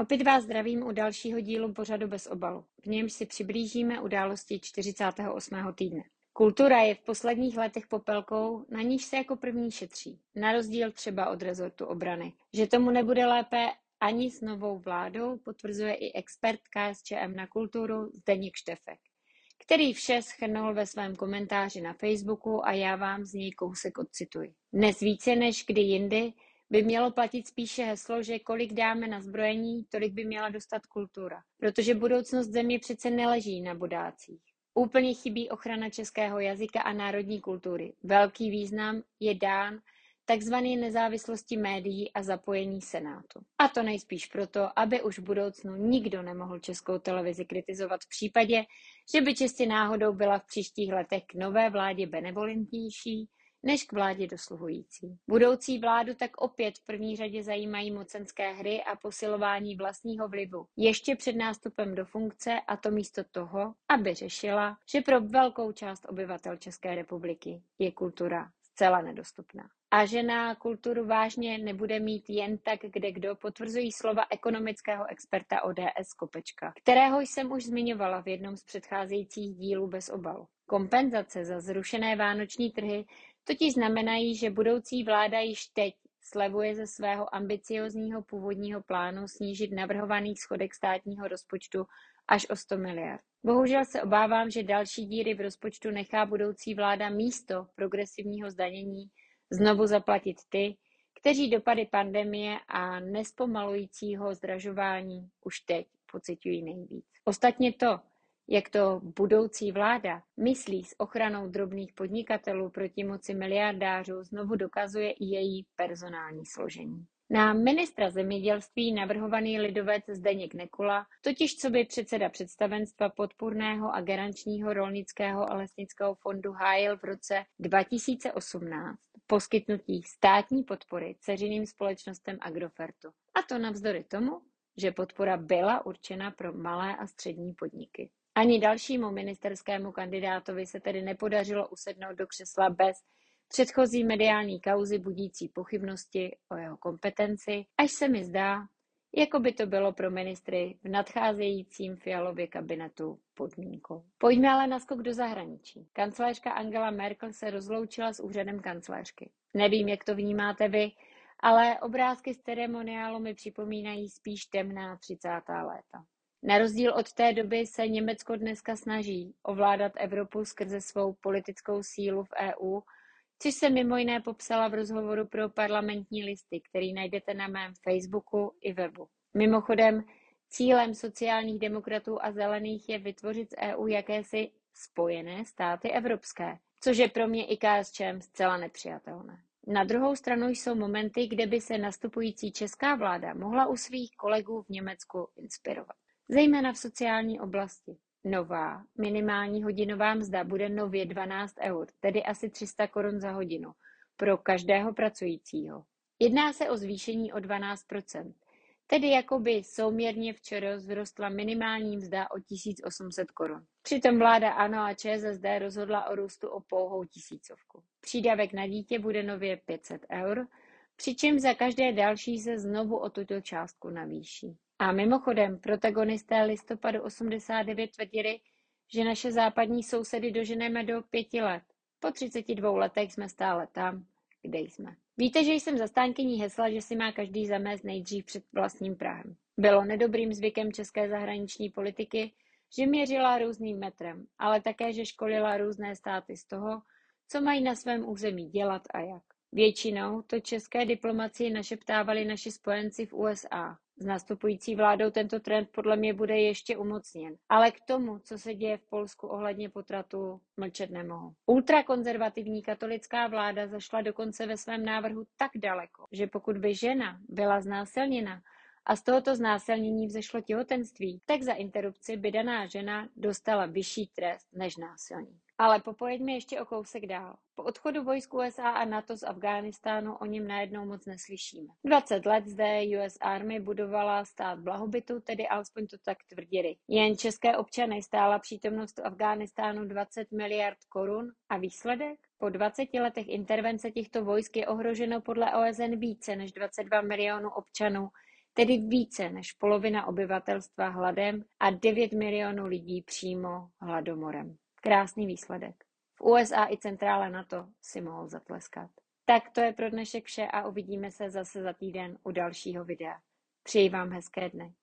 Opět vás zdravím u dalšího dílu pořadu bez obalu. V němž si přiblížíme události 48. týdne. Kultura je v posledních letech popelkou, na níž se jako první šetří. Na rozdíl třeba od rezortu obrany. Že tomu nebude lépe ani s novou vládou, potvrzuje i expert KSČM na kulturu Zdeněk Štefek, který vše schrnul ve svém komentáři na Facebooku a já vám z něj kousek odcituji. Dnes více než kdy jindy by mělo platit spíše heslo, že kolik dáme na zbrojení, tolik by měla dostat kultura. Protože budoucnost země přece neleží na bodácích. Úplně chybí ochrana českého jazyka a národní kultury. Velký význam je dán takzvané nezávislosti médií a zapojení Senátu. A to nejspíš proto, aby už v budoucnu nikdo nemohl českou televizi kritizovat v případě, že by čistě náhodou byla v příštích letech k nové vládě benevolentnější, než k vládě dosluhující. Budoucí vládu tak opět v první řadě zajímají mocenské hry a posilování vlastního vlivu. Ještě před nástupem do funkce a to místo toho, aby řešila, že pro velkou část obyvatel České republiky je kultura zcela nedostupná. A že na kulturu vážně nebude mít jen tak kde kdo, potvrzují slova ekonomického experta ODS Kopečka, kterého jsem už zmiňovala v jednom z předcházejících dílů bez obalu. Kompenzace za zrušené vánoční trhy totiž znamenají, že budoucí vláda již teď slevuje ze svého ambiciozního původního plánu snížit navrhovaný schodek státního rozpočtu až o 100 miliard. Bohužel se obávám, že další díry v rozpočtu nechá budoucí vláda místo progresivního zdanění znovu zaplatit ty, kteří dopady pandemie a nespomalujícího zdražování už teď pocitují nejvíc. Ostatně to, jak to budoucí vláda myslí s ochranou drobných podnikatelů proti moci miliardářů, znovu dokazuje i její personální složení. Na ministra zemědělství navrhovaný lidovec Zdeněk Nekula, totiž co by předseda představenstva podpůrného a garančního rolnického a lesnického fondu hájil v roce 2018 poskytnutí státní podpory ceřiným společnostem Agrofertu. A to navzdory tomu, že podpora byla určena pro malé a střední podniky. Ani dalšímu ministerskému kandidátovi se tedy nepodařilo usednout do křesla bez předchozí mediální kauzy budící pochybnosti o jeho kompetenci, až se mi zdá, jako by to bylo pro ministry v nadcházejícím Fialově kabinetu podmínkou. Pojďme ale na skok do zahraničí. Kancelářka Angela Merkel se rozloučila s úřadem kancléřky. Nevím, jak to vnímáte vy, ale obrázky z ceremoniálu mi připomínají spíš temná 30. léta. Na rozdíl od té doby se Německo dneska snaží ovládat Evropu skrze svou politickou sílu v EU, což se mimo jiné popsala v rozhovoru pro parlamentní listy, který najdete na mém Facebooku i webu. Mimochodem, cílem sociálních demokratů a zelených je vytvořit z EU jakési spojené státy evropské, což je pro mě i KSČM zcela nepřijatelné. Na druhou stranu jsou momenty, kde by se nastupující česká vláda mohla u svých kolegů v Německu inspirovat zejména v sociální oblasti. Nová minimální hodinová mzda bude nově 12 eur, tedy asi 300 korun za hodinu, pro každého pracujícího. Jedná se o zvýšení o 12 tedy jakoby souměrně včera vzrostla minimální mzda o 1800 korun. Přitom vláda ANO a ČSSD rozhodla o růstu o pouhou tisícovku. Přídavek na dítě bude nově 500 eur, přičemž za každé další se znovu o tuto částku navýší. A mimochodem, protagonisté listopadu 89 tvrdili, že naše západní sousedy doženeme do pěti let. Po 32 letech jsme stále tam, kde jsme. Víte, že jsem zastánkyní hesla, že si má každý zamést nejdřív před vlastním Prahem. Bylo nedobrým zvykem české zahraniční politiky, že měřila různým metrem, ale také, že školila různé státy z toho, co mají na svém území dělat a jak. Většinou to české diplomacii našeptávali naši spojenci v USA. S nastupující vládou tento trend podle mě bude ještě umocněn. Ale k tomu, co se děje v Polsku ohledně potratu, mlčet nemohu. Ultrakonzervativní katolická vláda zašla dokonce ve svém návrhu tak daleko, že pokud by žena byla znásilněna a z tohoto znásilnění vzešlo těhotenství, tak za interrupci by daná žena dostala vyšší trest než násilník. Ale popojeďme ještě o kousek dál. Po odchodu vojsk USA a NATO z Afghánistánu o něm najednou moc neslyšíme. 20 let zde US Army budovala stát blahobytu, tedy alespoň to tak tvrdili. Jen české občany stála přítomnost v Afghánistánu 20 miliard korun a výsledek? Po 20 letech intervence těchto vojsk je ohroženo podle OSN více než 22 milionů občanů tedy více než polovina obyvatelstva hladem a 9 milionů lidí přímo hladomorem. Krásný výsledek. V USA i centrále NATO si mohl zatleskat. Tak to je pro dnešek vše a uvidíme se zase za týden u dalšího videa. Přeji vám hezké dny.